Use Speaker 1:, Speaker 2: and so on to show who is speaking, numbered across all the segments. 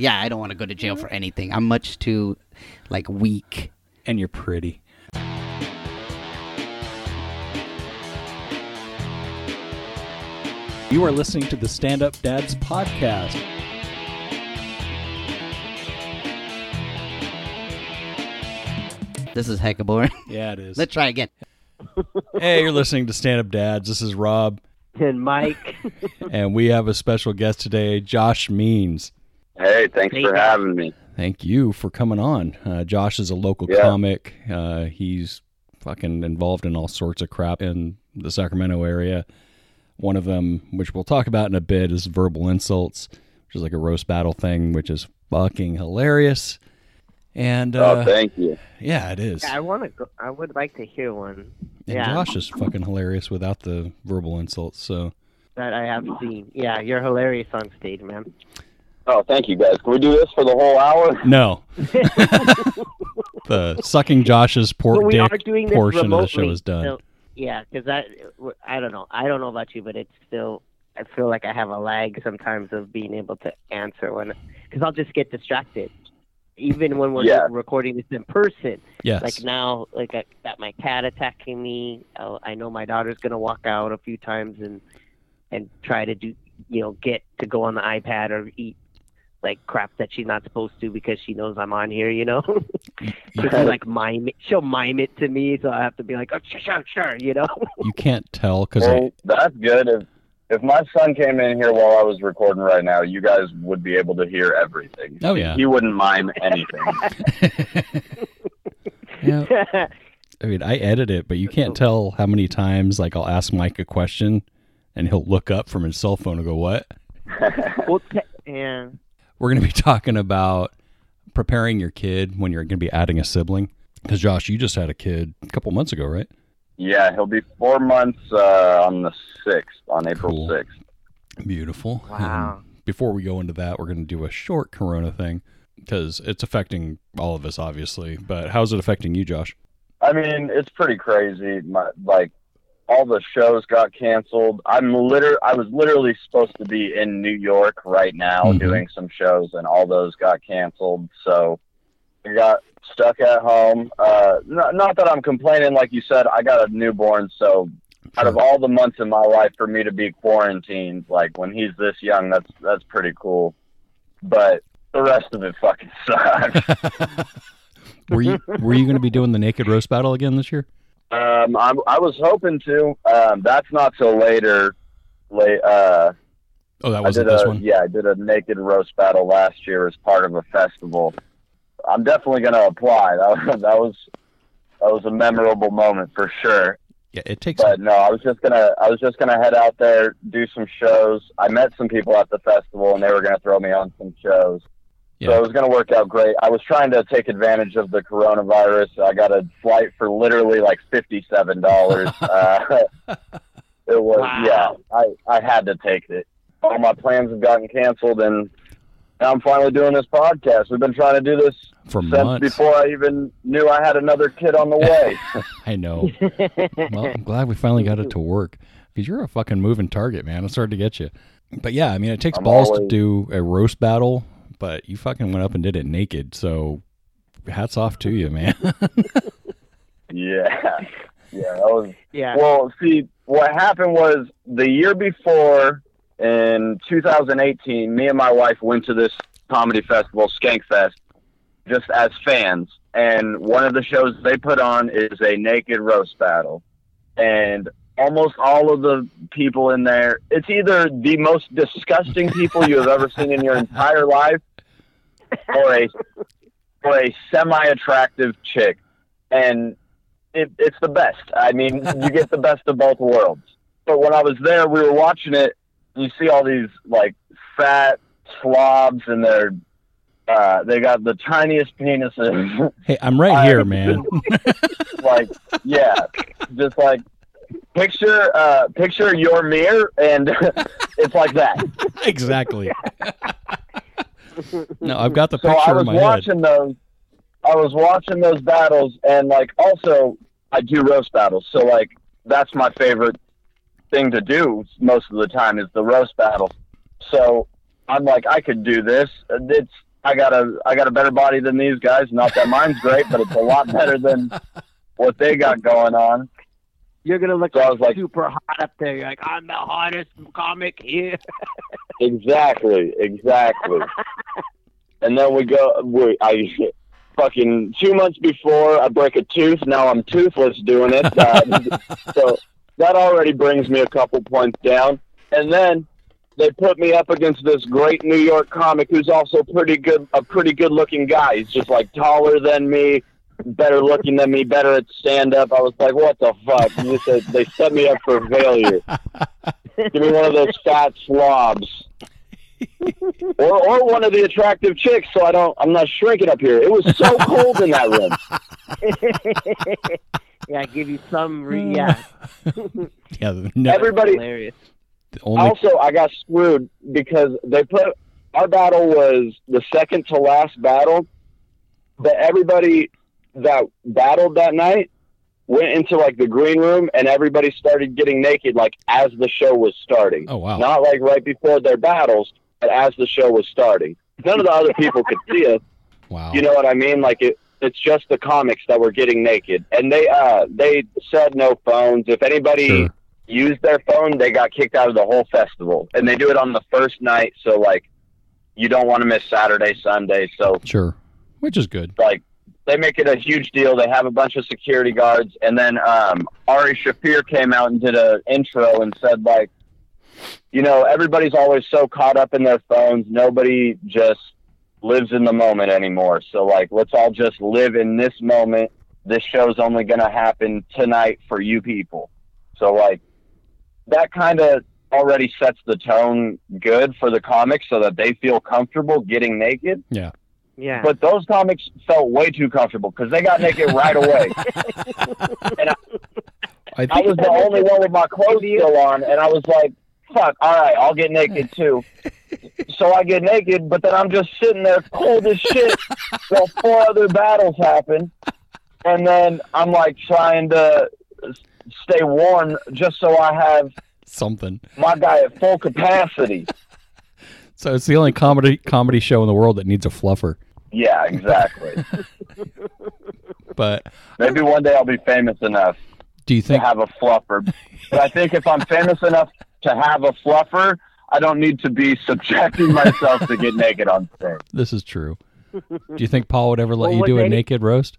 Speaker 1: Yeah, I don't want to go to jail for mm-hmm. anything. I'm much too like weak.
Speaker 2: And you're pretty. You are listening to the Stand Up Dads podcast.
Speaker 1: This is hecka boring.
Speaker 2: Yeah, it is.
Speaker 1: Let's try again.
Speaker 2: hey, you're listening to Stand Up Dads. This is Rob,
Speaker 3: and Mike.
Speaker 2: and we have a special guest today, Josh Means.
Speaker 4: Hey, thanks
Speaker 3: Hey,
Speaker 4: for
Speaker 3: guys.
Speaker 4: having me.
Speaker 2: Thank you for coming on. Uh, Josh is a local
Speaker 4: Yeah.
Speaker 2: comic. Uh, he's fucking involved in all sorts of crap in the Sacramento area. One of them, which we'll talk about in a bit, is verbal insults, which is like a roast battle thing, which is fucking hilarious. And uh,
Speaker 4: oh, thank you.
Speaker 2: yeah, it is.
Speaker 3: I want to. I would like to hear one
Speaker 2: And
Speaker 3: yeah.
Speaker 2: Josh is fucking hilarious without the verbal insults. So
Speaker 3: that I have seen. Yeah, you're hilarious on stage, man.
Speaker 4: Oh, thank you guys. Can we do this for the whole hour?
Speaker 2: no, the sucking Josh's
Speaker 3: but
Speaker 2: pork
Speaker 3: we
Speaker 2: dick
Speaker 3: are doing this
Speaker 2: portion
Speaker 3: remotely.
Speaker 2: of the show is done.
Speaker 3: So, yeah, because I, I don't know. I don't know about you, but it's still. I feel like I have a lag sometimes of being able to answer when, because I'll just get distracted. Even when we're
Speaker 4: Yeah.
Speaker 3: recording this in person,
Speaker 2: yes.
Speaker 3: like now, like I got my cat attacking me. i I know my daughter's gonna walk out a few times and and try to do, you know, get to go on the iPad or eat like crap that she's not supposed to because she knows I'm on here. You know,
Speaker 2: You-
Speaker 3: so she like mime it. She'll mime it to me, so I have to be like, oh, sure, sure, sure, you know.
Speaker 2: you can't tell because
Speaker 4: Well, that's good. If if my son came in here while I was recording right now, you guys would be able to hear everything.
Speaker 2: Oh, yeah.
Speaker 4: He wouldn't mime anything.
Speaker 2: yeah. I mean, I edit it, but you can't tell how many times like I'll ask Mike a question, and he'll look up from his cell phone and go, "What?"
Speaker 3: well, te- yeah.
Speaker 2: We're going to be talking about preparing your kid when you're going to be adding a sibling. Because Josh, you just had a kid a couple months ago, right?
Speaker 4: yeah, he'll be four months uh, on the sixth, on April
Speaker 2: Cool.
Speaker 4: sixth.
Speaker 2: Beautiful.
Speaker 3: Wow.
Speaker 2: And before we go into that, we're going to do a short Corona thing because it's affecting all of us, obviously. But how's it affecting you, Josh?
Speaker 4: I mean, it's pretty crazy. My like all the shows got canceled. I'm liter I was literally supposed to be in New York right now
Speaker 2: Mhm.
Speaker 4: doing some shows and all those got canceled. So I got stuck at home. Uh not, not that I'm complaining like you said, I got a newborn, so out of all the months in my life for me to be quarantined, like when he's this young, that's that's pretty cool. But the rest of it fucking sucks.
Speaker 2: were you were you going to be doing the naked roast battle again this year?
Speaker 4: Um, I, I was hoping to. Um, that's not till later. Late. Uh,
Speaker 2: Oh, that wasn't this
Speaker 4: a
Speaker 2: one.
Speaker 4: yeah. I did a naked roast battle last year as part of a festival. I'm definitely gonna apply. That was that was that was a memorable moment for sure.
Speaker 2: Yeah, it takes.
Speaker 4: But no, I was just gonna I was just gonna head out there, do some shows. I met some people at the festival, and they were gonna throw me on some shows. So it was going to work out great. I was trying to take advantage of the coronavirus. I got a flight for literally like fifty-seven dollars. uh, it was
Speaker 3: Wow.
Speaker 4: yeah. I I had to take it. All my plans have gotten canceled, and now I'm finally doing this podcast. We've been trying to do this
Speaker 2: for
Speaker 4: since
Speaker 2: months.
Speaker 4: before I even knew I had another kid on the way.
Speaker 2: I know. well, I'm glad we finally got it to work because you're a fucking moving target, man. It's hard to get you. But yeah, I mean, it takes
Speaker 4: I'm
Speaker 2: balls to do a roast battle, but you fucking went up and did it naked. So hats off to you, man.
Speaker 4: yeah, yeah. That was
Speaker 3: yeah.
Speaker 4: Well, see, what happened was the year before, in 2018, me and my wife went to this comedy festival, Skankfest, just as fans. And one of the shows they put on is a naked roast battle. And almost all of the people in there, it's either the most disgusting people you have ever seen in your entire life or a, or a semi attractive chick. And it, it's the best. I mean, you get the best of both worlds. But when I was there, we were watching it. You see all these like fat slobs, and they're uh, they got the tiniest penises.
Speaker 2: hey, I'm right here, man.
Speaker 4: like, yeah, just like picture uh, picture your mirror, and it's like that.
Speaker 2: exactly. No, I've got the
Speaker 4: so
Speaker 2: picture
Speaker 4: I was
Speaker 2: in my head.
Speaker 4: watching those. I was watching those battles, and like also I do roast battles. So like that's my favorite thing to do most of the time is the roast battle. So I'm like I could do this. It's I got a I got a better body than these guys. Not that mine's great, but it's a lot better than what they got going on.
Speaker 3: You're gonna look
Speaker 4: So
Speaker 3: like,
Speaker 4: like-
Speaker 3: super hot up there. You're like, I'm the hottest comic here.
Speaker 4: Exactly, exactly. and then we go. We, I fucking two months before I break a tooth. Now I'm toothless doing it. Uh, so that already brings me a couple points down. And then they put me up against this great New York comic who's also pretty good, a pretty good looking guy. He's just like taller than me, better looking than me, better at stand up. I was like, what the fuck? And They said they set me up for failure. Give me one of those fat slobs. or, or one of the attractive chicks, so I don't. I'm not shrinking up here. It was so cold in that room.
Speaker 3: yeah, give you some. Re- yeah,
Speaker 2: Yeah, no,
Speaker 4: Everybody,
Speaker 3: hilarious.
Speaker 2: only
Speaker 4: Also, I got screwed because they put our battle was the second to last battle, but everybody that battled that night went into like the green room and everybody started getting naked like as the show was starting.
Speaker 2: oh wow,
Speaker 4: Not like right before their battles, but as the show was starting. None of the other people could see us.
Speaker 2: wow,
Speaker 4: You know what I mean? Like it, it's just the comics that were getting naked, and they uh they said no phones. If anybody
Speaker 2: Sure.
Speaker 4: used their phone, they got kicked out of the whole festival, and they do it on the first night. So like, you don't want to miss Saturday, Sunday. So
Speaker 2: sure, which is good.
Speaker 4: like, they make it a huge deal. They have a bunch of security guards, and then um, Ari Shaffir came out and did an intro and said like, you know, everybody's always so caught up in their phones. Nobody just lives in the moment anymore. So like, let's all just live in this moment. This show's only going to happen tonight for you people. So like, that kind of already sets the tone good for the comics so that they feel comfortable getting naked.
Speaker 2: Yeah,
Speaker 3: Yeah.
Speaker 4: But those comics felt way too comfortable because they got naked right away.
Speaker 2: I
Speaker 4: I
Speaker 2: think
Speaker 4: was the only one with my clothes still on, and I was like, "Fuck, all right, I'll get naked too." So I get naked, but then I'm just sitting there cold as shit while four other battles happen, and then I'm like trying to stay warm just so I have
Speaker 2: something.
Speaker 4: my guy at full capacity.
Speaker 2: So it's the only comedy comedy show in the world that needs a fluffer.
Speaker 4: Yeah, exactly.
Speaker 2: But
Speaker 4: Maybe one day I'll be famous enough
Speaker 2: do you
Speaker 4: to
Speaker 2: think?
Speaker 4: have a fluffer. But I think if I'm famous enough to have a fluffer, I don't need to be subjecting myself to get naked on stage.
Speaker 2: This is true. Do you think Paul would ever let
Speaker 3: Well,
Speaker 2: you do a naked roast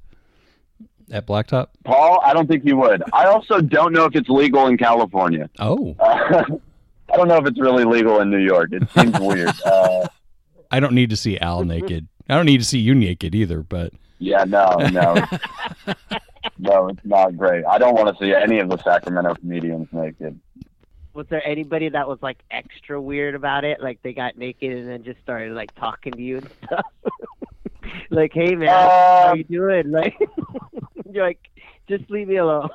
Speaker 2: at Blacktop?
Speaker 4: Paul, I don't think he would. I also don't know if it's legal in California.
Speaker 2: Oh,
Speaker 4: Uh, I don't know if it's really legal in New York. It seems weird. Uh,
Speaker 2: I don't need to see Al naked. I don't need to see you naked either. But
Speaker 4: yeah, no, no. No, it's not great. I don't want to see any of the Sacramento comedians naked.
Speaker 3: was there anybody that was like extra weird about it? Like they got naked and then just started like talking to you and stuff. like, hey man, how
Speaker 4: Um,
Speaker 3: you doing? Like, you're like, just leave me alone.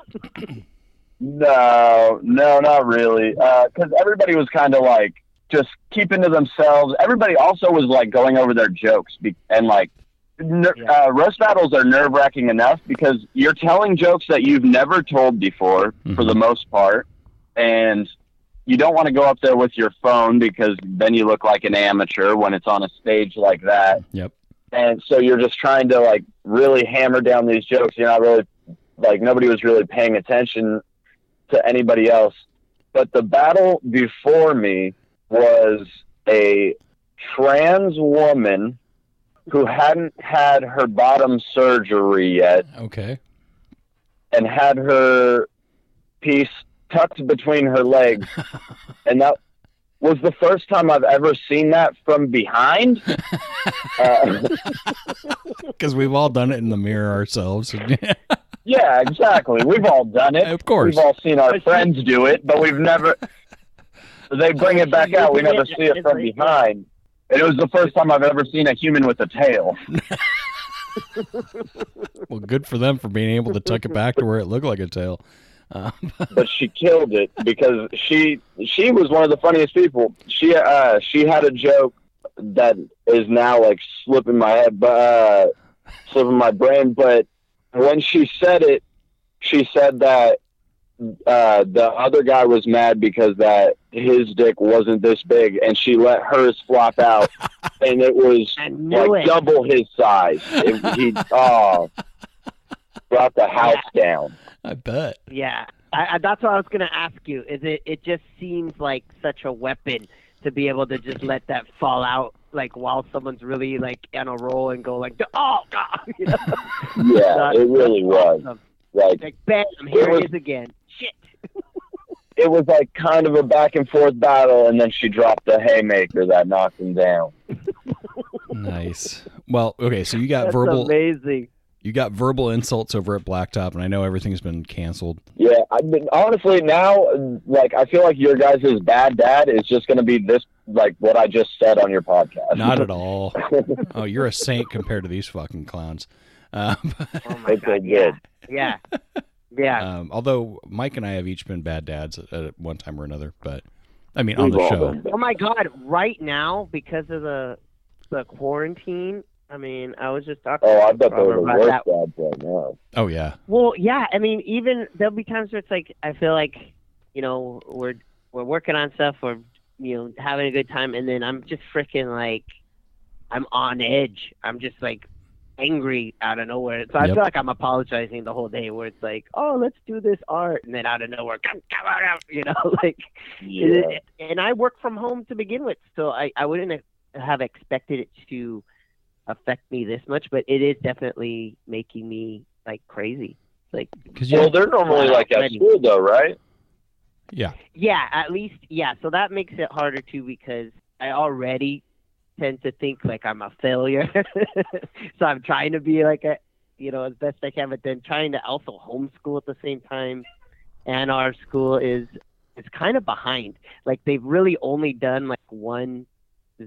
Speaker 4: No, no, not really. Because everybody was kind of like just keeping to themselves. Everybody also was like going over their jokes be- and like ner-
Speaker 3: Yeah.
Speaker 4: uh, roast battles are nerve wracking enough because you're telling jokes that you've never told before for
Speaker 2: Mhm.
Speaker 4: the most part, and you don't want to go up there with your phone because then you look like an amateur when it's on a stage like that
Speaker 2: yep.
Speaker 4: and so you're just trying to like really hammer down these jokes. You're not really like nobody was really paying attention to anybody else. But the battle before me was a trans woman who hadn't had her bottom surgery yet
Speaker 2: Okay.
Speaker 4: and had her piece tucked between her legs and that was the first time I've ever seen that from behind. Uh,
Speaker 2: Because we've all done it in the mirror ourselves.
Speaker 4: Yeah, exactly. We've all done it.
Speaker 2: Of course.
Speaker 4: We've all seen our friends do it, but we've never. They bring it back out. We never see it from behind. And it was the first time I've ever seen a human with a tail.
Speaker 2: well, good for them for being able to tuck it back to where it looked like a tail. Uh,
Speaker 4: But she killed it because she she was one of the funniest people. She uh she had a joke that is now like slipping my head, but uh, slipping my brain. But when she said it, she said that uh, the other guy was mad because that his dick wasn't this big, and she let hers flop out, and it was like
Speaker 3: it.
Speaker 4: double his size. It, he oh, brought the house down.
Speaker 2: I bet.
Speaker 3: Yeah, I, I, that's what I was gonna ask you. Is it? It just seems like such a weapon to be able to just let that fall out, like while someone's really like on a roll and go like, oh god, you know?
Speaker 4: Yeah,
Speaker 3: That-
Speaker 4: it really was.
Speaker 3: awesome.
Speaker 4: Like
Speaker 3: Like bam, here
Speaker 4: was-
Speaker 3: it is again. Shit.
Speaker 4: it was like kind of a back and forth battle, and then she dropped the haymaker that knocked him down.
Speaker 2: Nice. Well, okay, so you got
Speaker 3: That's
Speaker 2: verbal
Speaker 3: amazing.
Speaker 2: you got verbal insults over at Blacktop, and I know everything's been canceled.
Speaker 4: Yeah, I mean, honestly, now, like, I feel like your guys' bad dad is just going to be this, like, what I just said on your podcast.
Speaker 2: Not at all. Oh, you're a saint compared to these fucking clowns. Um,
Speaker 3: Oh my god. Yeah. Yeah. Yeah.
Speaker 2: um, although Mike and I have each been bad dads at, at one time or another, but I mean on
Speaker 4: We've
Speaker 2: the show.
Speaker 4: been.
Speaker 3: Oh my god! Right now, because of the the quarantine, I mean, I was just talking.
Speaker 4: Oh, I bet those are
Speaker 3: about
Speaker 4: worse
Speaker 3: that.
Speaker 4: dads right now.
Speaker 2: Oh yeah,
Speaker 3: Well, yeah. I mean, even there'll be times where it's like I feel like, you know, we're we're working on stuff, we're you know having a good time, and then I'm just freaking like, I'm on edge. I'm just like angry out of nowhere. So I
Speaker 2: Yep.
Speaker 3: feel like I'm apologizing the whole day. Where it's like, oh, let's do this art, and then out of nowhere, come come on out, you know, like.
Speaker 4: Yeah.
Speaker 3: and I work from home to begin with, so I, I wouldn't have expected it to affect me this much, but it is definitely making me like crazy. Like,
Speaker 2: because you
Speaker 4: Well, they're normally like at
Speaker 3: Already.
Speaker 4: school, though, right?
Speaker 2: yeah,
Speaker 3: yeah, at least, yeah. So that makes it harder too because I already tend to think like I'm a failure. so I'm trying to be like a, you know, as best I can, but then trying to also homeschool at the same time. And our school is is kind of behind. Like they've really only done like one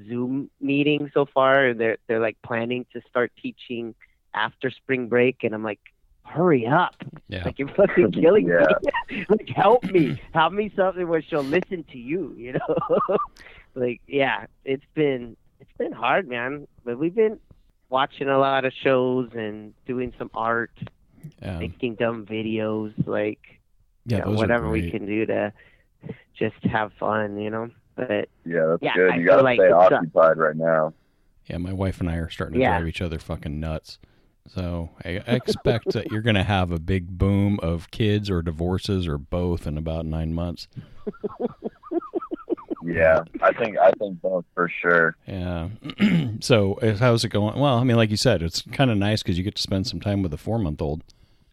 Speaker 3: Zoom meeting so far, and they're they're like planning to start teaching after spring break. And I'm like, hurry up!
Speaker 2: yeah.
Speaker 3: Like you're fucking killing
Speaker 4: Yeah.
Speaker 3: me. like help me. Help me something where she'll listen to you, you know? like yeah, it's been it's been hard, man. But we've been watching a lot of shows and doing some art,
Speaker 2: Um,
Speaker 3: making dumb videos, like
Speaker 2: yeah,
Speaker 3: you know, whatever we can do to just have fun, you know. But
Speaker 4: Yeah, that's
Speaker 3: Yeah,
Speaker 4: good.
Speaker 3: I
Speaker 4: You
Speaker 3: feel
Speaker 4: got to
Speaker 3: like
Speaker 4: stay
Speaker 3: it's, uh,
Speaker 4: occupied right now.
Speaker 2: Yeah, my wife and I are starting to
Speaker 3: Yeah.
Speaker 2: drive each other fucking nuts. So I, I expect that you're going to have a big boom of kids or divorces or both in about nine months.
Speaker 4: Yeah, I think I think both for sure.
Speaker 2: Yeah. so uh, how's it going? Well, I mean, like you said, it's kind of nice because you get to spend some time with a four month old.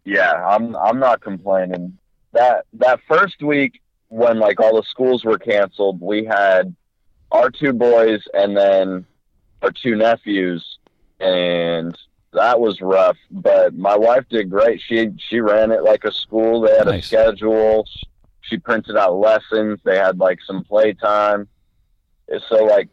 Speaker 4: Yeah, I'm I'm not complaining. That that first week when like all the schools were canceled, we had our two boys and then our two nephews and that was rough, but my wife did great. She she ran it like a school. They had a
Speaker 2: Nice.
Speaker 4: schedule. She printed out lessons. They had like some playtime. So like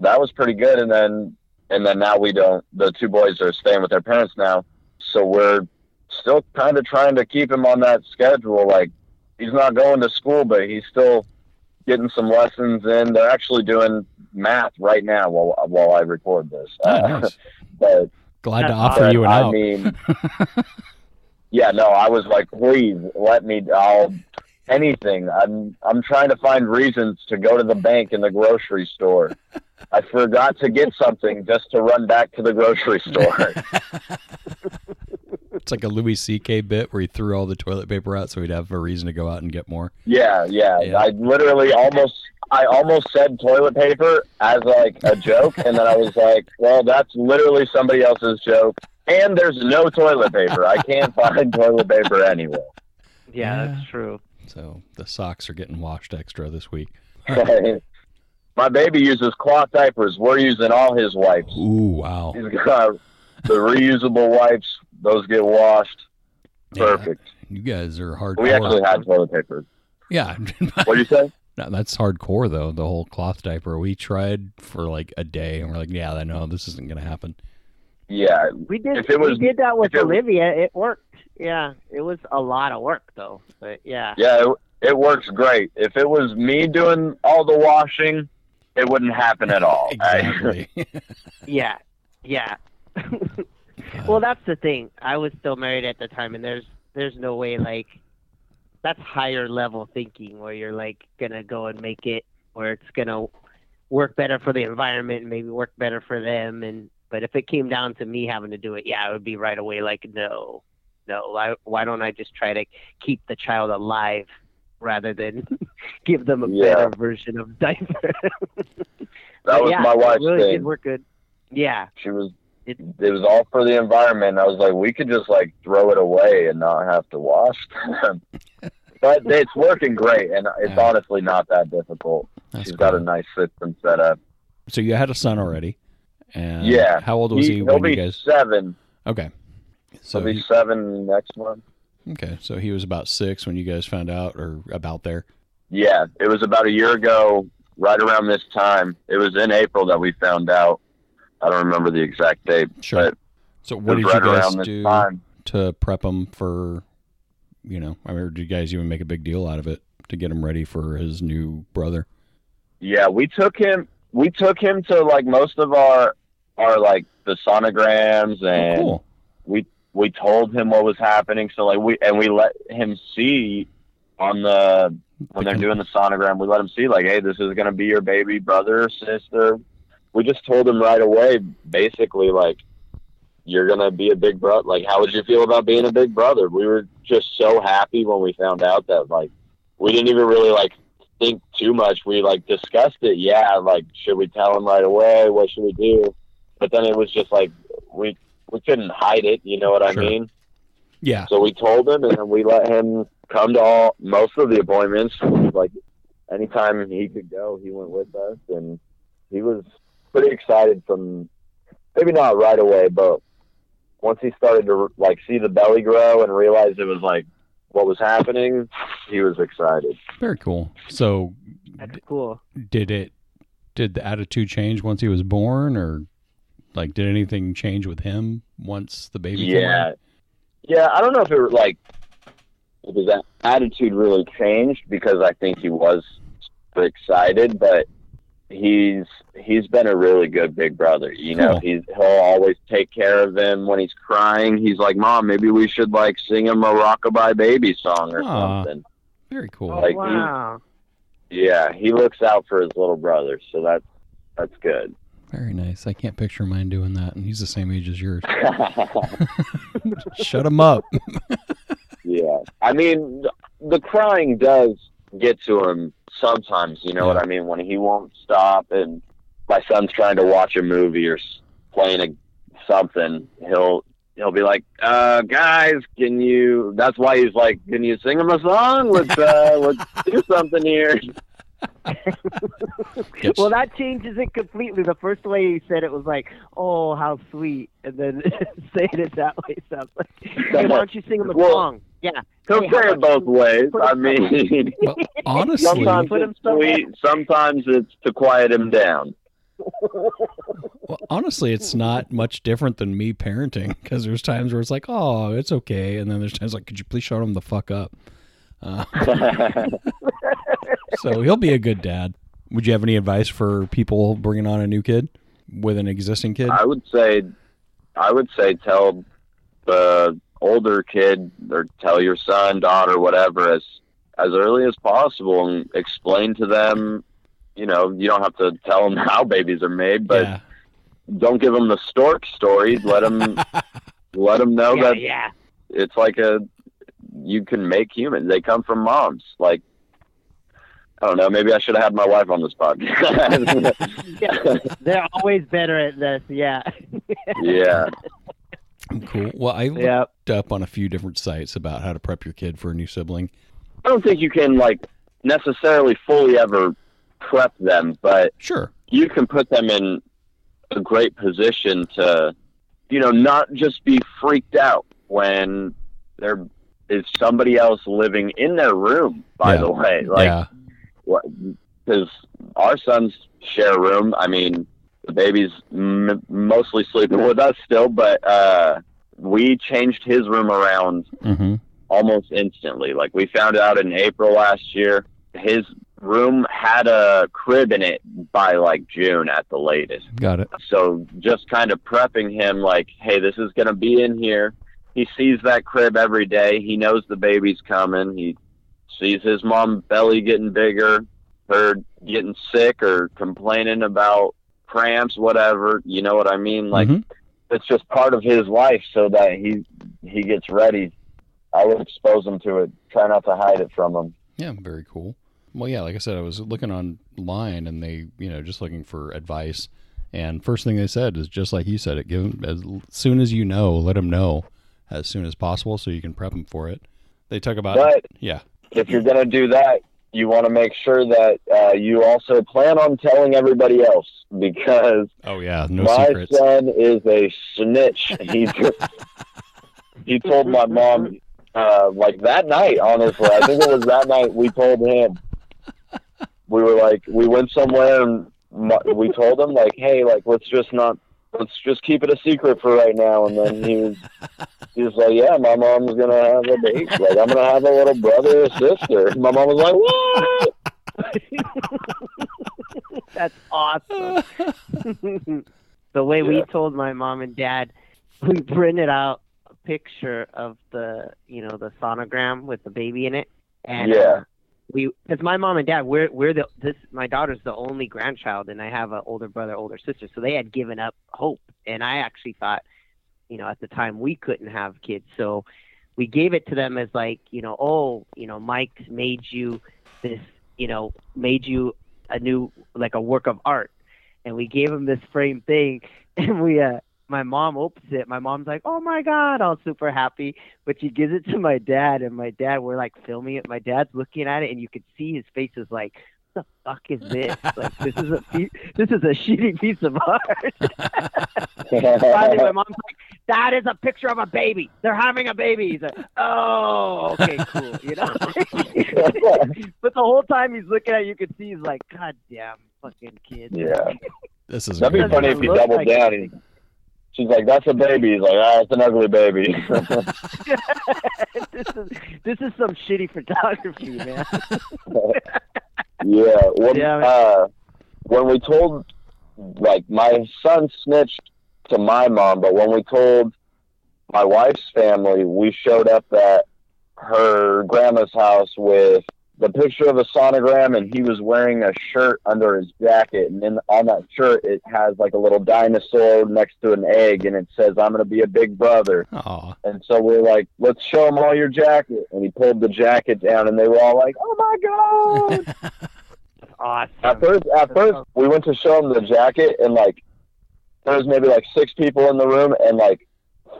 Speaker 4: that was pretty good and then and then now we don't the two boys are staying with their parents now. So we're still kind of trying to keep him on that schedule. Like he's not going to school, but he's still getting some lessons in. They're actually doing math right now while while I record this.
Speaker 2: Oh,
Speaker 4: Uh,
Speaker 2: nice.
Speaker 4: but
Speaker 2: Glad to offer
Speaker 4: but,
Speaker 2: you an
Speaker 4: I
Speaker 2: out.
Speaker 4: mean, yeah, no, I was like, please let me. I'll anything. I'm I'm trying to find reasons to go to the bank and the grocery store. I forgot to get something just to run back to the grocery store.
Speaker 2: It's like a Louis C.K. bit where he threw all the toilet paper out so he'd have a reason to go out and get more.
Speaker 4: Yeah, yeah,
Speaker 2: Yeah.
Speaker 4: I literally almost I almost said toilet paper as like a joke and then I was like, well, that's literally somebody else's joke. And there's no toilet paper. I can't find toilet paper anywhere.
Speaker 3: yeah,
Speaker 2: Yeah.
Speaker 3: that's true.
Speaker 2: So the socks are getting washed extra this week.
Speaker 4: My baby uses cloth diapers. We're using all his wipes.
Speaker 2: Ooh, wow.
Speaker 4: He's got the reusable wipes. Those get washed.
Speaker 2: Yeah,
Speaker 4: Perfect.
Speaker 2: you guys are hardcore.
Speaker 4: We actually had toilet paper.
Speaker 2: yeah.
Speaker 4: What do you say?
Speaker 2: No, that's hardcore though. The whole cloth diaper. We tried for like a day, and we're like, "Yeah, I know this isn't gonna happen."
Speaker 4: Yeah,
Speaker 3: We did
Speaker 4: If it was-
Speaker 3: we did that with
Speaker 4: if it was-
Speaker 3: Olivia. It worked. Yeah, it was a lot of work though. But yeah.
Speaker 4: yeah, it, it works great. If it was me doing all the washing, it wouldn't happen at all.
Speaker 2: Exactly.
Speaker 3: Yeah, yeah. well, that's the thing. I was still married at the time, and there's there's no way like that's higher level thinking where you're like gonna go and make it where it's gonna work better for the environment and maybe work better for them and but if it came down to me having to do it yeah it would be right away like no no why, why don't i just try to keep the child alive rather than give them a
Speaker 4: Yeah.
Speaker 3: better version of diaper
Speaker 4: That was
Speaker 3: yeah,
Speaker 4: my wife's
Speaker 3: it really
Speaker 4: thing.
Speaker 3: did work good yeah
Speaker 4: She was.
Speaker 3: It-
Speaker 4: It was all for the environment. I was like, we could just like throw it away and not have to wash them. but it's working great, and it's
Speaker 2: Yeah.
Speaker 4: honestly not that difficult.
Speaker 2: That's
Speaker 4: She's got a nice system set up.
Speaker 2: So you had a son already, and
Speaker 4: Yeah.
Speaker 2: how old was he,
Speaker 4: he'll
Speaker 2: when
Speaker 4: be
Speaker 2: you guys?
Speaker 4: seven.
Speaker 2: Okay, so
Speaker 4: he'll be
Speaker 2: he,
Speaker 4: seven next month.
Speaker 2: okay, so he was about six when you guys found out, or about there.
Speaker 4: Yeah, it was about a year ago, right around this time. It was in April that we found out. I don't remember the exact date,
Speaker 2: Sure.
Speaker 4: but
Speaker 2: So what did you guys do
Speaker 4: time.
Speaker 2: to prep him for? You know, I mean, did you guys even make a big deal out of it to get him ready for his new brother?
Speaker 4: Yeah, we took him. We took him to like most of our our like the sonograms,
Speaker 2: Oh,
Speaker 4: and
Speaker 2: cool.
Speaker 4: we told him what was happening. So like we and we let him see on the when they're doing the sonogram, we let him see like, hey, this is gonna be your baby brother or sister. We just told him right away, basically like, you're gonna be a big brother. Like, how would you feel about being a big brother? We were just so happy when we found out that like we didn't even really like think too much. We like discussed it. Yeah, like should we tell him right away? What should we do? But then it was just like we we couldn't hide it. You know what I mean?
Speaker 2: Yeah,
Speaker 4: So we told him, and then we let him come to all most of the appointments. Like anytime he could go, he went with us, and he was pretty excited from maybe not right away, but once he started to like see the belly grow and realize it was like what was happening, he was excited.
Speaker 2: very cool. So
Speaker 3: that's cool
Speaker 2: did it? Did the attitude change once he was born, or like did anything change with him once the baby? came
Speaker 4: Yeah,
Speaker 2: out?
Speaker 4: yeah. I don't know if it like if his attitude really changed because I think he was excited, but he's he's been a really good big brother. You know,
Speaker 2: Cool.
Speaker 4: he's he'll always take care of him when he's crying. He's like, "Mom, maybe we should like sing him a rockabye baby song or
Speaker 2: Aw.
Speaker 4: something."
Speaker 2: very cool.
Speaker 3: oh,
Speaker 4: Like, he-
Speaker 3: wow
Speaker 4: Yeah, he looks out for his little brother, so that's that's good.
Speaker 2: Very nice. I can't picture mine doing that, and he's the same age as yours. Shut him up.
Speaker 4: Yeah, I mean, the crying does get to him sometimes. You know
Speaker 2: Yeah.
Speaker 4: what I mean? When he won't stop, and my son's trying to watch a movie or playing a something, he'll he'll be like, "Uh, guys, can you?" That's why he's like, "Can you sing him a song? Let's uh, let's do something here."
Speaker 2: Gets-
Speaker 3: well, that changes it completely. The first way he said it was like, "Oh, how sweet," and then saying it that way sounds like, "Hey, why don't you sing him a
Speaker 4: Well,
Speaker 3: song?" Yeah,
Speaker 4: He'll
Speaker 3: Hey,
Speaker 4: say it both ways. I mean,
Speaker 2: well, honestly,
Speaker 4: sometimes
Speaker 3: Put
Speaker 4: it's sweet, sometimes it's to quiet him down.
Speaker 2: well, honestly, it's not much different than me parenting because there's times where it's like, oh, it's okay, and then there's times like, could you please shut him the fuck up? Uh, so he'll be a good dad. Would you have any advice for people bringing on a new kid with an existing kid?
Speaker 4: I would say, I would say, tell the older kid or tell your son, daughter, whatever, as as early as possible, and explain to them. You know, you don't have to tell them how babies are made, but
Speaker 2: yeah,
Speaker 4: don't give them the stork stories. Let them let them know
Speaker 3: yeah,
Speaker 4: that
Speaker 3: yeah.
Speaker 4: it's like a you can make humans. They come from moms. Like I don't know. Maybe I should have had my wife on this podcast.
Speaker 3: yeah. They're always better at this. Yeah.
Speaker 4: yeah.
Speaker 2: cool. Well, I looked
Speaker 3: yeah.
Speaker 2: up on a few different sites about how to prep your kid for a new sibling.
Speaker 4: I don't think you can like necessarily fully ever prep them, but
Speaker 2: Sure.
Speaker 4: you can put them in a great position to, you know, not just be freaked out when there is somebody else living in their room. By
Speaker 2: Yeah.
Speaker 4: the way, like
Speaker 2: yeah.
Speaker 4: Because our sons share a room. I mean, the baby's m- mostly sleeping with us still, but uh, we changed his room around
Speaker 2: Mm-hmm.
Speaker 4: almost instantly. Like we found out in April last year, his room had a crib in it by like June at the latest.
Speaker 2: Got it.
Speaker 4: So just kind of prepping him like, hey, this is going to be in here. He sees that crib every day. He knows the baby's coming. He sees his mom belly getting bigger, her getting sick or complaining about cramps, whatever. You know what I mean? Like
Speaker 2: Mhm.
Speaker 4: it's just part of his life, so that he he gets ready. I would expose him to it. Try not to hide it from him.
Speaker 2: Yeah, very cool. Well, yeah, like I said, I was looking online and they, you know, just looking for advice. And first thing they said is just like you said it. Give them as soon as you know, let them know as soon as possible so you can prep them for it. They talk about
Speaker 4: But
Speaker 2: yeah,
Speaker 4: if you're gonna do that, you want to make sure that uh, you also plan on telling everybody else because
Speaker 2: oh yeah, no
Speaker 4: my
Speaker 2: secrets.
Speaker 4: son is a snitch. He just, he told my mom uh, like that night. Honestly, I think it was that night we told him. We were like, we went somewhere and we told him like, hey, like let's just not, let's just keep it a secret for right now. And then he was, he was like, yeah, my mom's gonna have a baby. Like I'm gonna have a little brother or sister. My mom was like, what?
Speaker 3: That's awesome. the way we told my mom and dad, we printed out a picture of the, you know, the sonogram with the baby in it, and
Speaker 4: Yeah.
Speaker 3: uh, we, because my mom and dad, we're we're the this my daughter's the only grandchild, and I have an older brother, older sister, so they had given up hope, and I actually thought, you know, at the time we couldn't have kids, so we gave it to them as like, you know, oh, you know, Mike's made you this, you know, made you a new like a work of art. And we gave him this frame thing and we uh my mom opens it. My mom's like oh my god all super happy. But she gives it to my dad and my dad we're like filming it. My dad's looking at it and you could see his face is like what the fuck is this? Like this is a piece, this is a shitty piece of art. Finally my mom's like that is a picture of a baby. They're having a baby. He's like oh okay cool you know? But the whole time he's looking at it, you could see he's like god damn fucking kid
Speaker 4: yeah.
Speaker 2: This is
Speaker 4: That'd be funny if he
Speaker 3: Looks
Speaker 4: doubled
Speaker 3: like-
Speaker 4: down. He, she's like, "That's a baby." He's like, "Ah, it's an ugly baby."
Speaker 3: this is this is some shitty photography, man.
Speaker 4: yeah. When,
Speaker 3: Yeah, man.
Speaker 4: uh, when we told, like, my son snitched to my mom, but when we told my wife's family, we showed up at her grandma's house with the picture of a sonogram, and he was wearing a shirt under his jacket, and then on that shirt it has like a little dinosaur next to an egg, and it says, "I'm gonna be a big brother."
Speaker 2: Aw.
Speaker 4: And so we're like, let's show him all your jacket. And he pulled the jacket down, and they were all like, oh my God.
Speaker 3: That's awesome.
Speaker 4: at first, at first, we went to show him the jacket, and like, there was maybe like six people in the room, and like,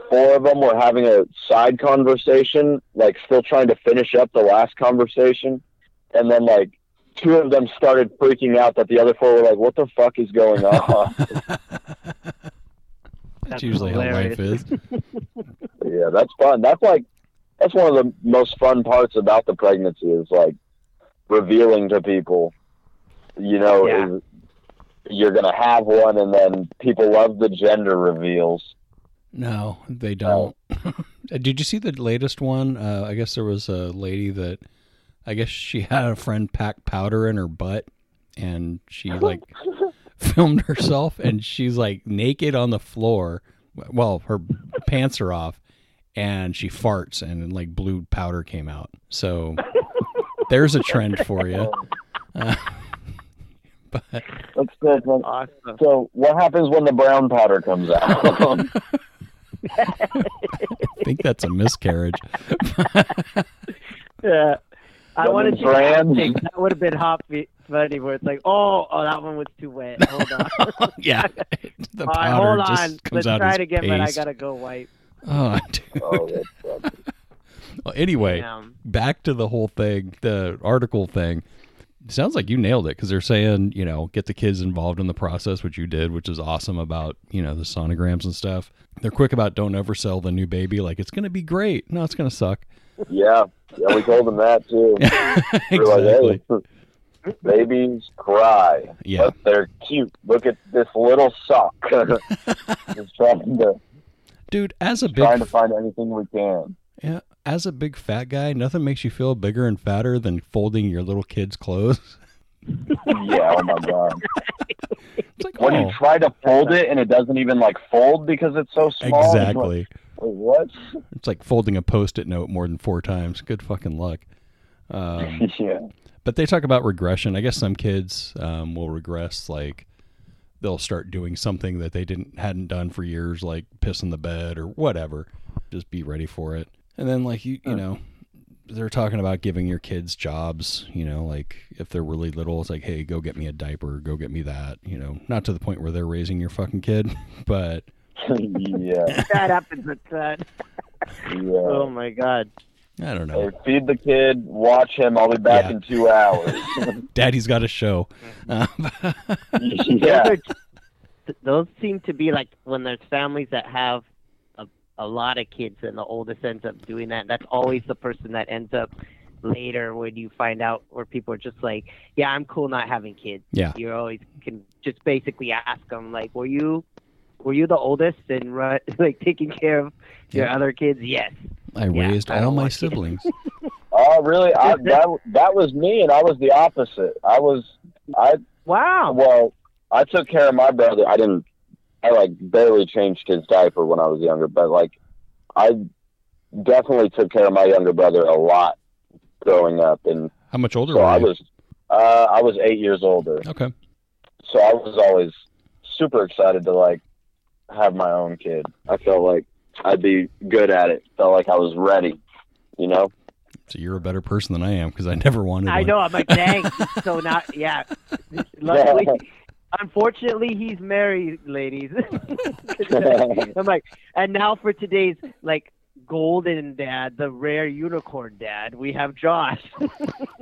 Speaker 4: four of them were having a side conversation, like, still trying to finish up the last conversation. And then, like, two of them started freaking out that the other four were like, what the fuck is going on?
Speaker 2: That's usually how life is.
Speaker 4: Yeah, that's fun. That's like that's one of the most fun parts about the pregnancy is like revealing to people, you know,
Speaker 3: Yeah.
Speaker 4: is you're gonna have one, and then people love the gender reveals.
Speaker 2: No, they don't. Uh, Did you see the latest one? Uh, I guess there was a lady that I guess she had a friend pack powder in her butt and she like filmed herself and she's like naked on the floor. Well, her pants are off and she farts and like blue powder came out. So there's a trend for you. Uh, but
Speaker 4: That's good.
Speaker 3: awesome.
Speaker 4: So, what happens when the brown powder comes out?
Speaker 2: I think that's a miscarriage.
Speaker 3: Yeah. I
Speaker 4: Some
Speaker 3: wanted to that would have been hot funny where it's like, oh, oh, that one was too wet. Hold on.
Speaker 2: yeah. The
Speaker 3: All right,
Speaker 2: powder
Speaker 3: hold
Speaker 2: just
Speaker 3: on.
Speaker 2: comes
Speaker 3: Let's
Speaker 2: out
Speaker 3: try it again, but I gotta go wipe.
Speaker 2: Oh, dude.
Speaker 4: oh, that's.
Speaker 2: Well, anyway,
Speaker 3: Damn.
Speaker 2: back to the whole thing, the article thing. Sounds like you nailed it because they're saying, you know, get the kids involved in the process, which you did, which is awesome about, you know, the sonograms and stuff. They're quick about don't oversell the new baby. Like, it's going to be great. No, it's going to suck.
Speaker 4: yeah, yeah, we told them that too.
Speaker 2: Exactly.
Speaker 4: like, hey, babies cry,
Speaker 2: Yeah.
Speaker 4: but they're cute. Look at this little sock. Just trying to
Speaker 2: Dude, as a big
Speaker 4: trying to find anything we can.
Speaker 2: yeah, as a big fat guy, nothing makes you feel bigger and fatter than folding your little kid's clothes.
Speaker 4: Yeah, oh my god.
Speaker 2: It's like,
Speaker 4: When
Speaker 2: oh,
Speaker 4: you try to fold it and it doesn't even like fold because it's so small. it's like,
Speaker 2: exactly.
Speaker 4: What?
Speaker 2: It's like folding a post-it note more than four times. Good fucking luck. Um,
Speaker 4: yeah.
Speaker 2: but they talk about regression. I guess some kids um, will regress, like they'll start doing something that they didn't hadn't done for years, like piss in the bed or whatever. Just be ready for it. And then, like you, you know, they're talking about giving your kids jobs. You know, like if they're really little, it's like, hey, go get me a diaper, go get me that. You know, not to the point where they're raising your fucking kid, but
Speaker 4: yeah.
Speaker 3: that happens with that.
Speaker 4: Yeah.
Speaker 3: Oh my god.
Speaker 2: I don't
Speaker 4: Hey,
Speaker 2: know.
Speaker 4: feed the kid, watch him. I'll be back
Speaker 2: Yeah.
Speaker 4: in two hours.
Speaker 2: Daddy's got a show.
Speaker 4: Yeah.
Speaker 3: Those, are, those seem to be like when there's families that have a, a lot of kids and the oldest ends up doing that. That's always the person that ends up later when you find out where people are just like, yeah, I'm cool not having kids.
Speaker 2: Yeah.
Speaker 3: You always can just basically ask them like, were you were you the oldest and ru- like taking care of your
Speaker 2: Yeah.
Speaker 3: other kids? Yes.
Speaker 2: I
Speaker 3: Yeah,
Speaker 2: raised
Speaker 3: I
Speaker 2: all my siblings.
Speaker 4: Oh, really? I, that that was me, and I was the opposite. I was I
Speaker 3: Wow.
Speaker 4: well, I took care of my brother. I didn't. I like barely changed his diaper when I was younger, but like I definitely took care of my younger brother a lot growing up, and
Speaker 2: How much older
Speaker 4: so
Speaker 2: were
Speaker 4: I was uh, I was eight years older.
Speaker 2: Okay.
Speaker 4: so I was always super excited to like have my own kid. I felt like I'd be good at it. Felt like I was ready, you know.
Speaker 2: So you're a better person than I am because I never wanted to
Speaker 3: I
Speaker 2: one.
Speaker 3: know. I'm like, dang. so not, yeah. Luckily, unfortunately, he's married, ladies. I'm like, and now for today's like golden dad, the rare unicorn dad, we have Josh.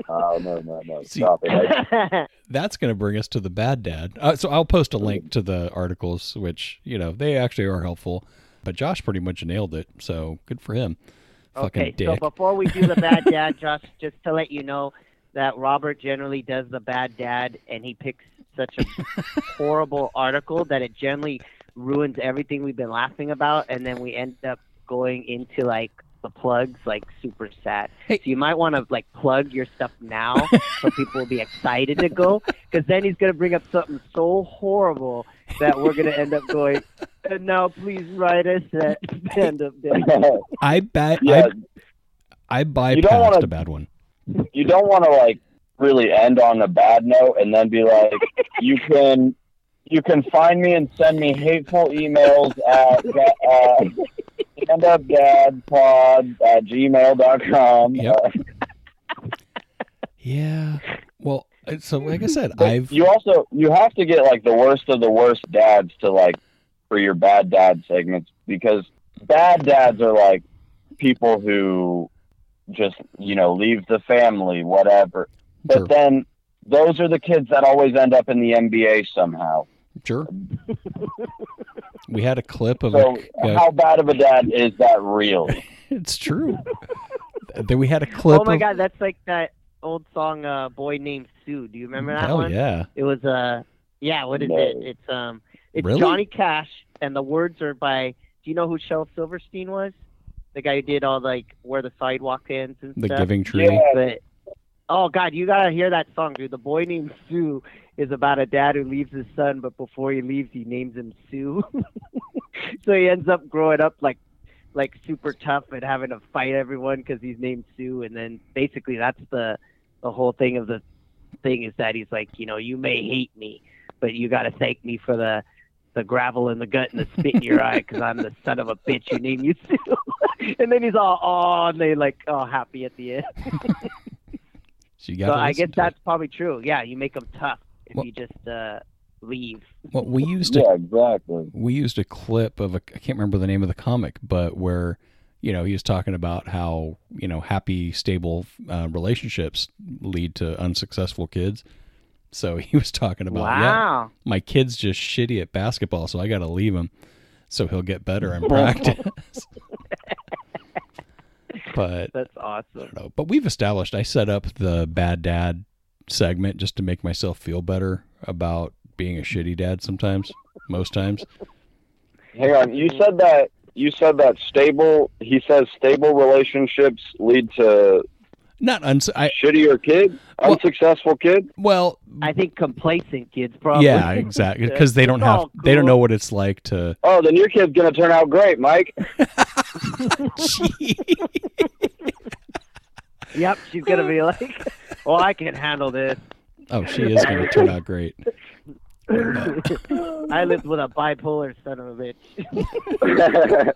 Speaker 4: Oh no no no!
Speaker 2: See-
Speaker 4: Stop it!
Speaker 2: That's going to bring us to the bad dad. Uh, so I'll post a link to the articles, which you know they actually are helpful. But Josh pretty much nailed it, so good for him. Fucking
Speaker 3: okay,
Speaker 2: dick.
Speaker 3: so before we do the bad dad, Josh, just to let you know that Robert generally does the bad dad, and he picks such a horrible article that it generally ruins everything we've been laughing about, and then we end up going into like the plugs, like super sad.
Speaker 2: Hey.
Speaker 3: So you might want to like plug your stuff now, so people will be excited to go, because then he's gonna bring up something so horrible that we're gonna end up going. And now, please write us at stand up day.
Speaker 2: I ba-
Speaker 4: yeah,
Speaker 2: I, I
Speaker 4: You don't
Speaker 2: bypassed
Speaker 4: wanna-
Speaker 2: a bad one.
Speaker 4: you don't want to like really end on a bad note and then be like, you can. You can find me and send me hateful emails at uh, standupdadpod at gmail.com.
Speaker 2: Yep.
Speaker 4: Uh,
Speaker 2: Yeah. Well, uh, so like I said, I've
Speaker 4: you also you have to get like the worst of the worst dads to like for your bad dad segments because bad dads are like people who just you know leave the family whatever but
Speaker 2: Sure.
Speaker 4: then those are the kids that always end up in the NBA somehow
Speaker 2: sure. we had a clip of
Speaker 4: so
Speaker 2: a, a-
Speaker 4: how bad of a dad is that real?
Speaker 2: it's true. Then we had a clip.
Speaker 3: Oh my
Speaker 2: of,
Speaker 3: god, that's like that old song uh Boy Named Sue. Do you remember that
Speaker 2: Hell
Speaker 3: one?
Speaker 2: yeah.
Speaker 3: It was uh yeah, what is
Speaker 4: No.
Speaker 3: it? It's um it's
Speaker 2: Really?
Speaker 3: Johnny Cash and the words are by do you know who Shel Silverstein was? The guy who did all like where the sidewalk ends and
Speaker 2: The
Speaker 3: stuff.
Speaker 2: Giving Tree.
Speaker 4: Yeah.
Speaker 3: But oh god, you gotta hear that song, dude. The boy named Sue is about a dad who leaves his son, but before he leaves, he names him Sue. so he ends up growing up like like super tough and having to fight everyone because he's named Sue. And then basically that's the the whole thing of the thing is that he's like, you know, you may hate me, but you gotta thank me for the the gravel in the gut and the spit in your eye because I'm the son of a bitch who named you Sue. and then he's all oh, and they like oh happy at the end.
Speaker 2: So you
Speaker 3: So
Speaker 2: got.
Speaker 3: I guess that's probably true. Yeah, you make them tough if
Speaker 2: Well-
Speaker 3: you just uh, leave.
Speaker 2: Well, we used to
Speaker 4: yeah exactly
Speaker 2: we used a clip of a I can't remember the name of the comic, but where you know he was talking about how you know happy stable uh, relationships lead to unsuccessful kids. So he was talking about yeah,
Speaker 3: wow.
Speaker 2: my kid's just shitty at basketball, so I got to leave him so he'll get better in practice. but
Speaker 3: That's
Speaker 2: I
Speaker 3: awesome.
Speaker 2: don't know. But we've established I set up the bad dad segment just to make myself feel better about being a shitty dad sometimes, most times.
Speaker 4: hang on you said that you said that stable he says stable relationships lead to
Speaker 2: Not uns I
Speaker 4: shittier kid
Speaker 2: Well-
Speaker 4: unsuccessful kid
Speaker 2: well
Speaker 3: I think complacent kids probably.
Speaker 2: yeah, exactly because they don't have
Speaker 3: all
Speaker 2: they don't know what it's like to
Speaker 4: Oh, then your kid's gonna turn out great, Mike.
Speaker 3: Yep, she's gonna be like, "Well, I can handle this."
Speaker 2: Oh, she is going to turn out great.
Speaker 3: I lived with a bipolar son of a bitch.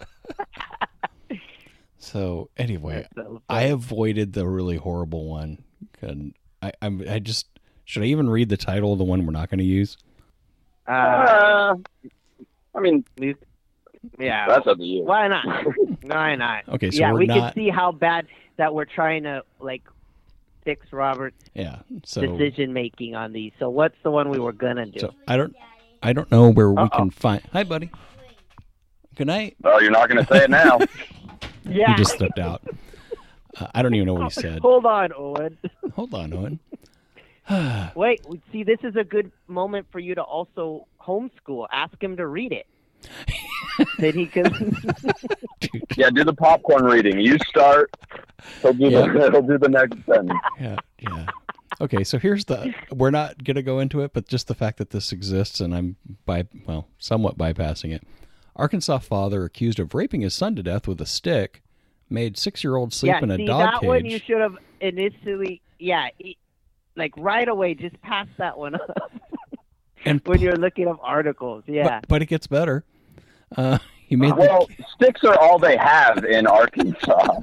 Speaker 2: So anyway,
Speaker 3: So,
Speaker 2: I avoided the really horrible one. And I, I'm, I just should I even read the title of the one we're not going to use?
Speaker 3: uh,
Speaker 4: Uh, I mean,
Speaker 3: yeah.
Speaker 4: that's up to you.
Speaker 3: Why not? Why not?
Speaker 2: Okay, so
Speaker 3: yeah,
Speaker 2: we're
Speaker 3: we
Speaker 2: not.
Speaker 3: can see how bad that we're trying to like fix Robert's
Speaker 2: Yeah. So
Speaker 3: decision making on these. So what's the one we were gonna do?
Speaker 2: so I don't I don't know where we
Speaker 3: Uh-oh.
Speaker 2: can find. Hi, buddy. Good night.
Speaker 4: Oh, you're not going to say it now.
Speaker 3: yeah.
Speaker 2: He just stepped out. Uh, I don't even know what he said.
Speaker 3: Hold on, Owen.
Speaker 2: Hold on, Owen.
Speaker 3: Wait, see, this is a good moment for you to also homeschool. Ask him to read it. Then he can.
Speaker 4: Yeah, do the popcorn reading. You start. He'll do
Speaker 2: Yeah.
Speaker 4: the he'll do the next sentence.
Speaker 2: yeah, yeah. Okay, so here's the. We're not gonna go into it, but just the fact that this exists, and I'm by well, somewhat bypassing it. Arkansas father accused of raping his son to death with a stick, made six-year-old sleep
Speaker 3: yeah,
Speaker 2: in a
Speaker 3: see,
Speaker 2: dog
Speaker 3: that
Speaker 2: cage.
Speaker 3: one you should have initially. Yeah, e- like right away, just pass that one up
Speaker 2: and
Speaker 3: when you're looking up articles. Yeah.
Speaker 2: but, but it gets better. Uh, he made the,
Speaker 4: Well, sticks are all they have in Arkansas.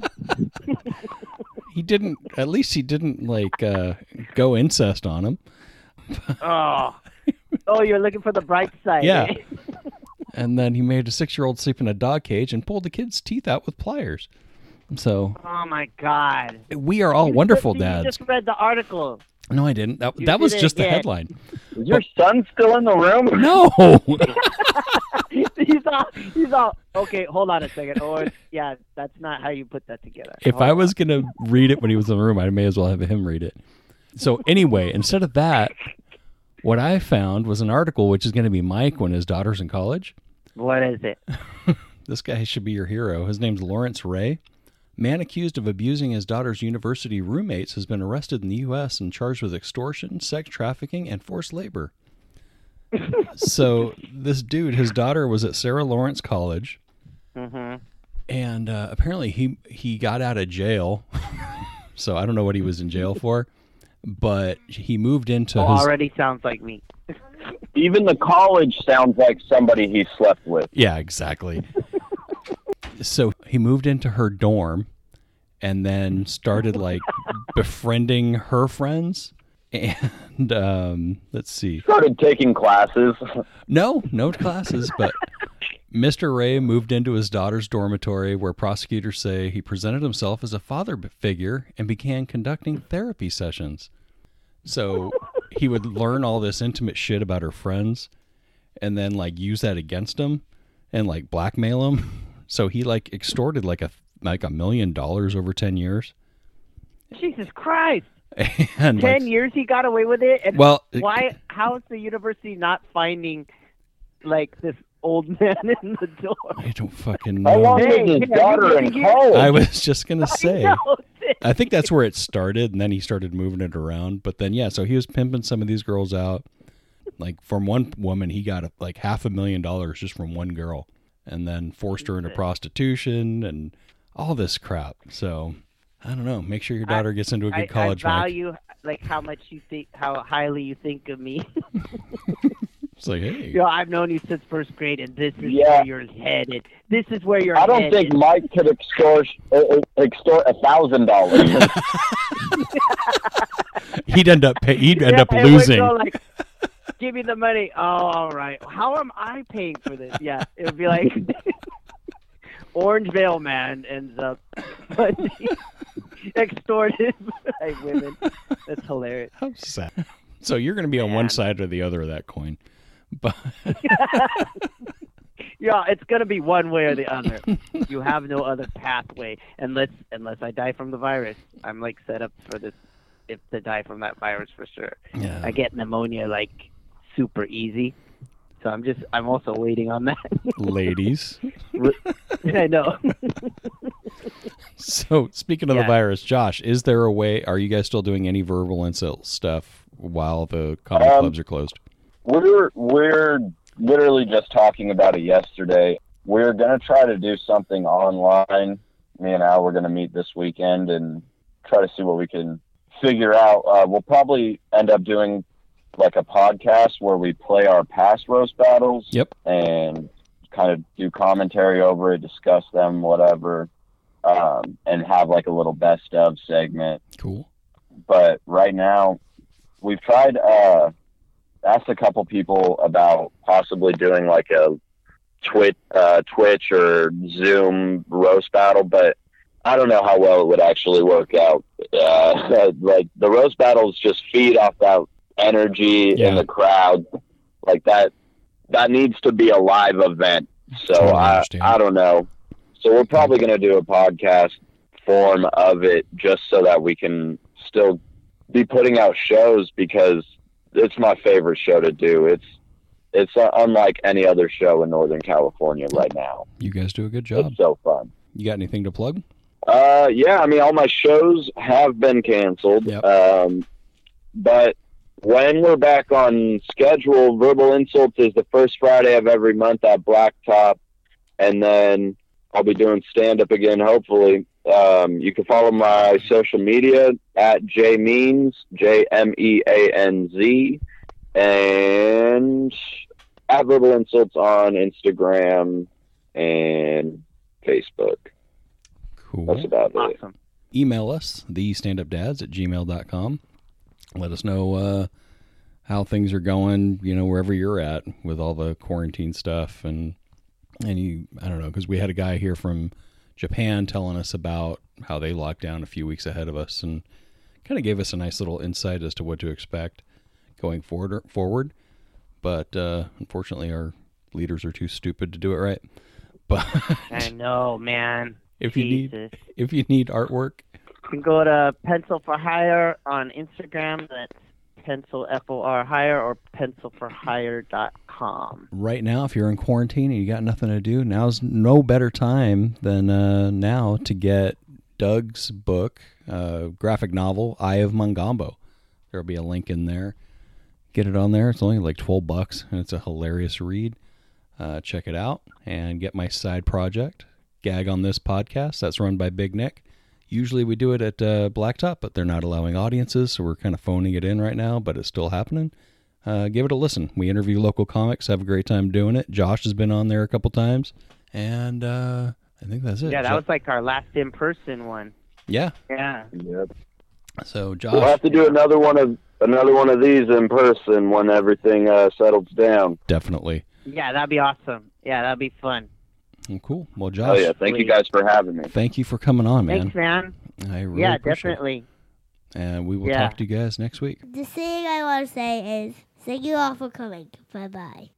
Speaker 2: he didn't at least he didn't like uh, go incest on him.
Speaker 3: oh. Oh, you're looking for the bright side.
Speaker 2: Yeah.
Speaker 3: eh?
Speaker 2: And then he made a six-year-old sleep in a dog cage and pulled the kid's teeth out with pliers. So
Speaker 3: Oh my God.
Speaker 2: we are all wonderful
Speaker 3: You
Speaker 2: dads.
Speaker 3: just read the article.
Speaker 2: No, I didn't. That,
Speaker 3: You
Speaker 2: that was
Speaker 3: did it
Speaker 2: just the headline.
Speaker 4: Is your son still in the room?
Speaker 2: No.
Speaker 3: he's all. He's all. Okay, hold on a second. Or yeah, that's not how you put that together.
Speaker 2: if
Speaker 3: Hold
Speaker 2: I
Speaker 3: on.
Speaker 2: was going to read it when he was in the room, I may as well have him read it. So anyway, instead of that, what I found was an article which is going to be Mike when his daughter's in college.
Speaker 3: What is it?
Speaker 2: This guy should be your hero. His name's Lawrence Ray. Man accused of abusing his daughter's university roommates has been arrested in the U.S. and charged with extortion, sex trafficking, and forced labor. so this dude, his daughter was at Sarah Lawrence College,
Speaker 3: Mm-hmm.
Speaker 2: and uh, apparently he he got out of jail. so I don't know what he was in jail for, but he moved into
Speaker 3: Oh,
Speaker 2: his
Speaker 3: already sounds like me.
Speaker 4: Even the college sounds like somebody he slept with.
Speaker 2: Yeah, exactly. So he moved into her dorm and then started like befriending her friends. And um, let's see.
Speaker 4: Started taking classes.
Speaker 2: No, no classes, but Mr. Ray moved into his daughter's dormitory where prosecutors say he presented himself as a father figure and began conducting therapy sessions. So he would learn all this intimate shit about her friends and then like use that against him and like blackmail him. So he like extorted like a like a million dollars over 10 years.
Speaker 3: Jesus Christ!
Speaker 2: And like,
Speaker 3: Ten years he got away with it, and
Speaker 2: well,
Speaker 3: why? How is the university not finding like this old man in the door?
Speaker 2: I don't fucking
Speaker 4: How long
Speaker 2: know.
Speaker 3: Hey,
Speaker 4: was his
Speaker 3: hey, are you
Speaker 4: daughter in college?
Speaker 2: I was just going to say.
Speaker 3: I know,
Speaker 2: I think that's where it started, and then he started moving it around. But then, yeah, so he was pimping some of these girls out. Like from one woman, he got like half a million dollars just from one girl, and then forced her into prostitution and all this crap. So I don't know. Make sure your daughter gets into a good
Speaker 3: I,
Speaker 2: college.
Speaker 3: I
Speaker 2: Mike.
Speaker 3: value like how much you think, how highly you think of me.
Speaker 2: It's like, hey,
Speaker 3: you know, I've known you since first grade, and this is
Speaker 4: Yeah.
Speaker 3: where you're headed. This is where you're
Speaker 4: I don't
Speaker 3: headed.
Speaker 4: think Mike could extort extort a thousand dollars.
Speaker 2: he'd end up pay, he'd end
Speaker 3: Yeah,
Speaker 2: up losing.
Speaker 3: go like, Give me the money. Oh, all right. How am I paying for this? Yeah, it would be like Orangevale man ends up extorted by women. That's hilarious.
Speaker 2: How sad. So you're going to be on one side or the other of that coin, but
Speaker 3: Yeah, it's gonna be one way or the other. you have no other pathway unless unless I die from the virus. I'm like set up for this if to die from that virus for sure.
Speaker 2: yeah.
Speaker 3: I get pneumonia like super easy. So I'm just I'm also waiting on that.
Speaker 2: ladies.
Speaker 3: I know.
Speaker 2: So speaking of the virus, Josh, is there a way? Are you guys still doing any verbal insult stuff while the comedy
Speaker 4: Um,
Speaker 2: clubs are closed?
Speaker 4: we're we're literally just talking about it yesterday. We're gonna try to do something online. Me and Al, we're gonna meet this weekend and try to see what we can figure out. Uh, we'll probably end up doing like a podcast where we play our past roast battles.
Speaker 2: Yep.
Speaker 4: And kind of do commentary over it, discuss them, whatever, um, and have like a little best of segment.
Speaker 2: Cool.
Speaker 4: But right now, we've tried uh, asked a couple people about possibly doing like a Twitch, uh, Twitch or Zoom roast battle, but I don't know how well it would actually work out. Uh, like the roast battles just feed off that energy in the crowd, like that. That needs to be a live event. So
Speaker 2: Totally
Speaker 4: I,
Speaker 2: understand.
Speaker 4: I don't know. So we're probably going to do a podcast form of it just so that we can still be putting out shows because it's my favorite show to do. It's it's uh, unlike any other show in Northern California right now.
Speaker 2: You guys do a good job.
Speaker 4: It's so fun.
Speaker 2: You got anything to plug?
Speaker 4: Uh, yeah, I mean, all my shows have been canceled.
Speaker 2: Yep.
Speaker 4: Um, but when we're back on schedule, Verbal Insults is the first Friday of every month at Blacktop, and then I'll be doing stand up again. Hopefully, um, you can follow my social media at J Means, J M E A N Z, and at Verbal Insults on Instagram and Facebook.
Speaker 2: Cool.
Speaker 4: That's about it.
Speaker 3: Awesome.
Speaker 2: email us thestandupdads at gmail.com let us know uh, how things are going you know wherever you're at with all the quarantine stuff and and you i don't know because we had a guy here from japan telling us about how they locked down a few weeks ahead of us and kind of gave us a nice little insight as to what to expect going forward forward. But uh, unfortunately our leaders are too stupid to do it right. But
Speaker 3: I know, man.
Speaker 2: if you need if you need artwork
Speaker 3: You can go to Pencil for Hire on Instagram. That's pencil F O R hire or pencilforhire.com.
Speaker 2: right now, if you're in quarantine and you got nothing to do, now's no better time than uh, now to get Doug's book, uh, graphic novel, Eye of Mongambo. There'll be a link in there. Get it on there. It's only like 12 bucks, and it's a hilarious read. Uh, check it out and get my side project, Gag on This podcast. That's run by Big Nick. Usually we do it at uh, Blacktop, but they're not allowing audiences, so we're kind of phoning it in right now, but it's still happening uh, give it a listen. We interview local comics, have a great time doing it. Josh has been on there a couple times, and uh, I think that's it.
Speaker 3: Yeah, that
Speaker 2: Jo-
Speaker 3: was like our last in person one.
Speaker 2: yeah.
Speaker 3: Yeah.
Speaker 4: Yep.
Speaker 2: So Josh,
Speaker 4: We'll have to do another one of another one of these in person when everything uh, settles down.
Speaker 2: definitely.
Speaker 3: Yeah, that'd be awesome. Yeah, that'd be fun.
Speaker 2: Well, cool. Well, Josh.
Speaker 4: Oh yeah, thank you guys for having me.
Speaker 2: thank you for coming on, man.
Speaker 3: Thanks, man.
Speaker 2: I really
Speaker 3: yeah, definitely.
Speaker 2: it. And we will
Speaker 3: Yeah.
Speaker 2: talk to you guys next week.
Speaker 5: The thing I want to say is thank you all for coming. Bye bye.